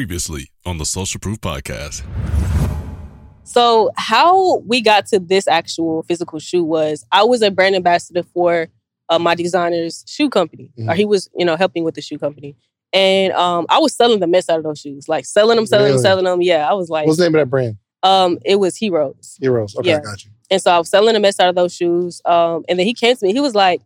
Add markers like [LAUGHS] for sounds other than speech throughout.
Previously on the Social Proof Podcast. So how we got to this actual physical shoe was I was a brand ambassador for uh, my designer's shoe company, Mhm. or he was, you know, helping with the shoe company, and um, I was selling the mess out of those shoes, like selling them, selling them, selling them. Yeah, I was like, What's the name of that brand? um, it was Heroes, Heroes. Okay, Yeah. got you. and so I was selling the mess out of those shoes. Um, and then he came to me, he was like,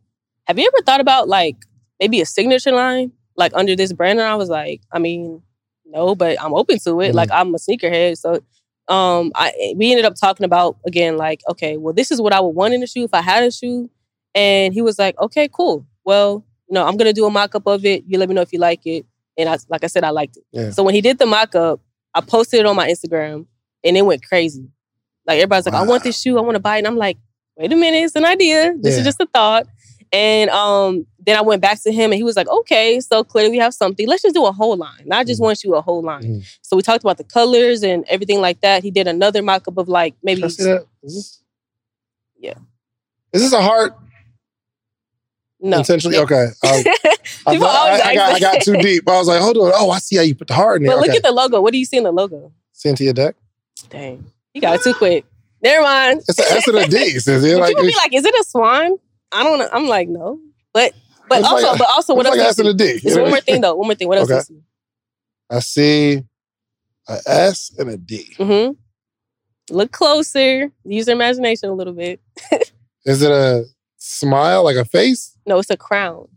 "Have you ever thought about like maybe a signature line, like under this brand?" And I was like, "I mean, no, but I'm open to it. Mhm. Like I'm a sneakerhead, so." um I we ended up talking about again like okay well this is what I would want in a shoe if I had a shoe and he was like okay cool well you know I'm gonna do a mock-up of it you let me know if you like it and I like I said I liked it Yeah. so when he did the mock-up I posted it on my Instagram and it went crazy like everybody's like I want this shoe I want to buy it and I'm like wait a minute it's an idea this Yeah. is just a thought and um then I went back to him and he was like okay so clearly we have something let's just do a whole line I just Mhm. want you a whole line Mhm. so we talked about the colors and everything like that. He did another mock-up of like maybe Can I see that? Is this? Yeah. Is this a heart? no. Intentionally? Okay. Um, I, [LAUGHS] thought- I, I got, I got too deep. I was like, hold on. Oh, I see how you put the heart in there. But look okay. at the logo. What do you see in the logo? Cynthia Deck. Dang, you got it too quick. Never mind. It's an S and a D. Sis. It like, people be like, "Is it a swan?" I don't know. I'm like, no. But but It's also like but also what it's else? like do S you and a see? One more thing though. One more thing. What else Okay. do you I see a S and a D. Mm-hmm. Look closer. Use your imagination a little bit. [LAUGHS] Is it a smile, like a face? No, it's a crown.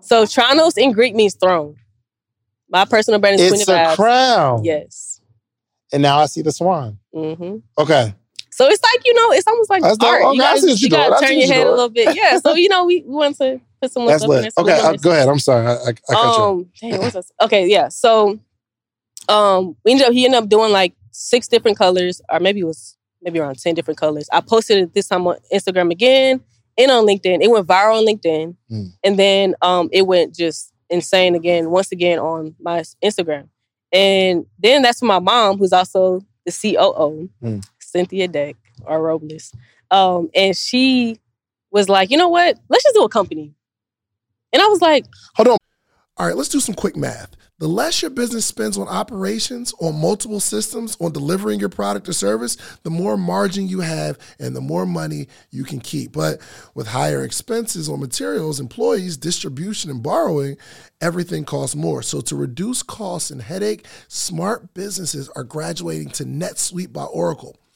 So Tronos in Greek means throne. My personal brand is Queen of It's a crown. Yes. And now I see the swan. hmm Okay. So it's like you know, it's almost like That's art. Okay, you gotta, you you're gotta turn your head a little bit. Yeah. So you know, we, we want to put some That's lit. Okay, uh, go ahead. I'm sorry. I, I, I cut you. um, what's this? Okay, yeah. So, um, we ended up he ended up doing like six different colors, or maybe it was maybe around ten different colors. I posted it this time on Instagram again and on LinkedIn. It went viral on LinkedIn, Mm. and then um, it went just insane again once again on my Instagram. And then that's my mom, who's also the COO, Mm. Cynthia Deck or Robles, um, and she was like, you know what? Let's just do a company. And I was like, Hold on. All right, let's do some quick math. The less your business spends on operations, on multiple systems, on delivering your product or service, the more margin you have and the more money you can keep. But with higher expenses on materials, employees, distribution, and borrowing, everything costs more. So to reduce costs and headache, smart businesses are graduating to NetSuite by Oracle.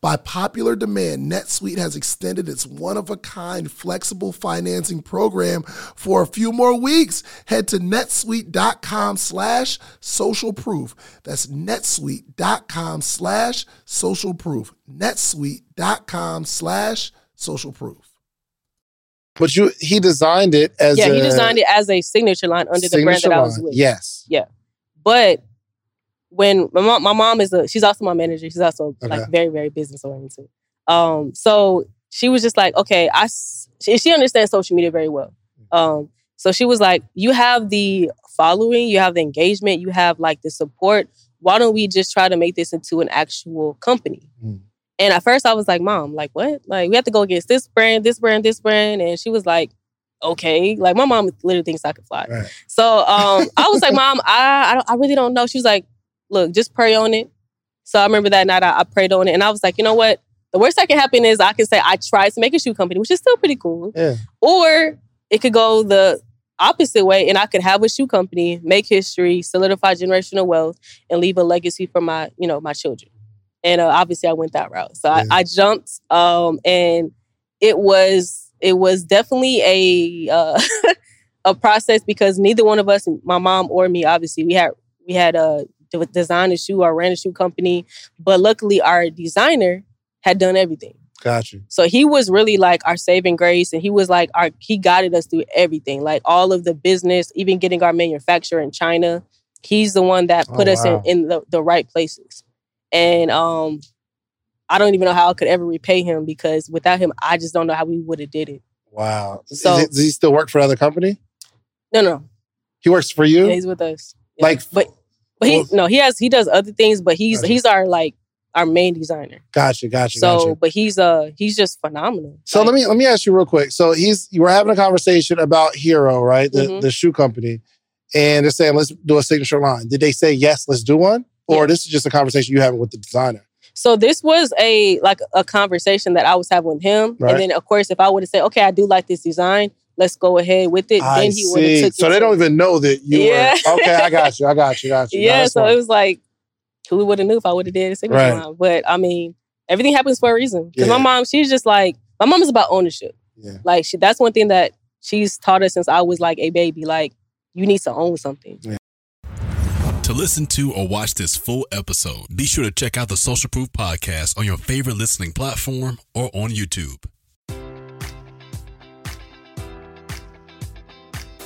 By popular demand, NetSuite has extended its one of a kind flexible financing program for a few more weeks. Head to netsuite.com slash social proof. That's netsuite.com slash social proof. netsuite.com slash social proof. But you, he designed it as yeah, a he designed it as a signature line under the brand signature that I was with. Yes. Yeah, but when my mom, my mom is a, she's also my manager. She's also Okay. like very, very business oriented. Um, so she was just like, okay, I, she, she understands social media very well. Um, so she was like, you have the following, you have the engagement, you have like the support. Why don't we just try to make this into an actual company? Mm. And at first I was like, mom, like what? Like we have to go against this brand, this brand, this brand. And she was like, okay. Like my mom literally thinks I could fly. Right. So um, I was like, Mom, I I, don't, I really don't know. She was like, Look, just pray on it. So I remember that night I, I prayed on it, and I was like, you know what? The worst that can happen is I can say I tried to make a shoe company, which is still pretty cool. Yeah. Or it could go the opposite way, and I could have a shoe company, make history, solidify generational wealth, and leave a legacy for my, you know, my children. And uh, obviously, I went that route. So Yeah. I, I jumped, um, and it was it was definitely a uh, [LAUGHS] a process because neither one of us, my mom or me, obviously, we had we had a uh, designed a shoe or ran a shoe company, but luckily our designer had done everything. Gotcha. So he was really like our saving grace, and he was like our he guided us through everything, like all of the business, even getting our manufacturer in China. He's the one that Oh, put us wow. in, in the, the right places. And um I don't even know how I could ever repay him because without him, I just don't know how we would have did it. Wow. So- it- does he still work for another company? No, no, He works for you? yeah, he's with us. Yeah. Like, but but he well- no, he has he does other things, but he's Gotcha. he's our like our main designer. Gotcha, gotcha, So, gotcha. but he's uh he's just phenomenal. So Like, let me let me ask you real quick. So he's you were having a conversation about Hero, right? The Mhm. the shoe company, and they're saying let's do a signature line. Did they say yes? Let's do one, or Yeah. this is just a conversation you having with the designer? So this was a like a conversation that I was having with him, Right. and then of course, if I would have said, "Okay, I do like this design, let's go ahead with it," I then he would have see. took it. So they to- don't even know that you Yeah. were [LAUGHS] okay. I got you. I got you. Got you. Yeah, that's so fine. it was like, who would have knew if I would have did a signature Right. line? But I mean, everything happens for a reason. Because Yeah. my mom, she's just like, my mom is about ownership. Yeah. Like she, that's one thing that she's taught us since I was like a baby. Like you need to own something. To listen to or watch this full episode, be sure to check out the Social Proof Podcast on your favorite listening platform or on YouTube.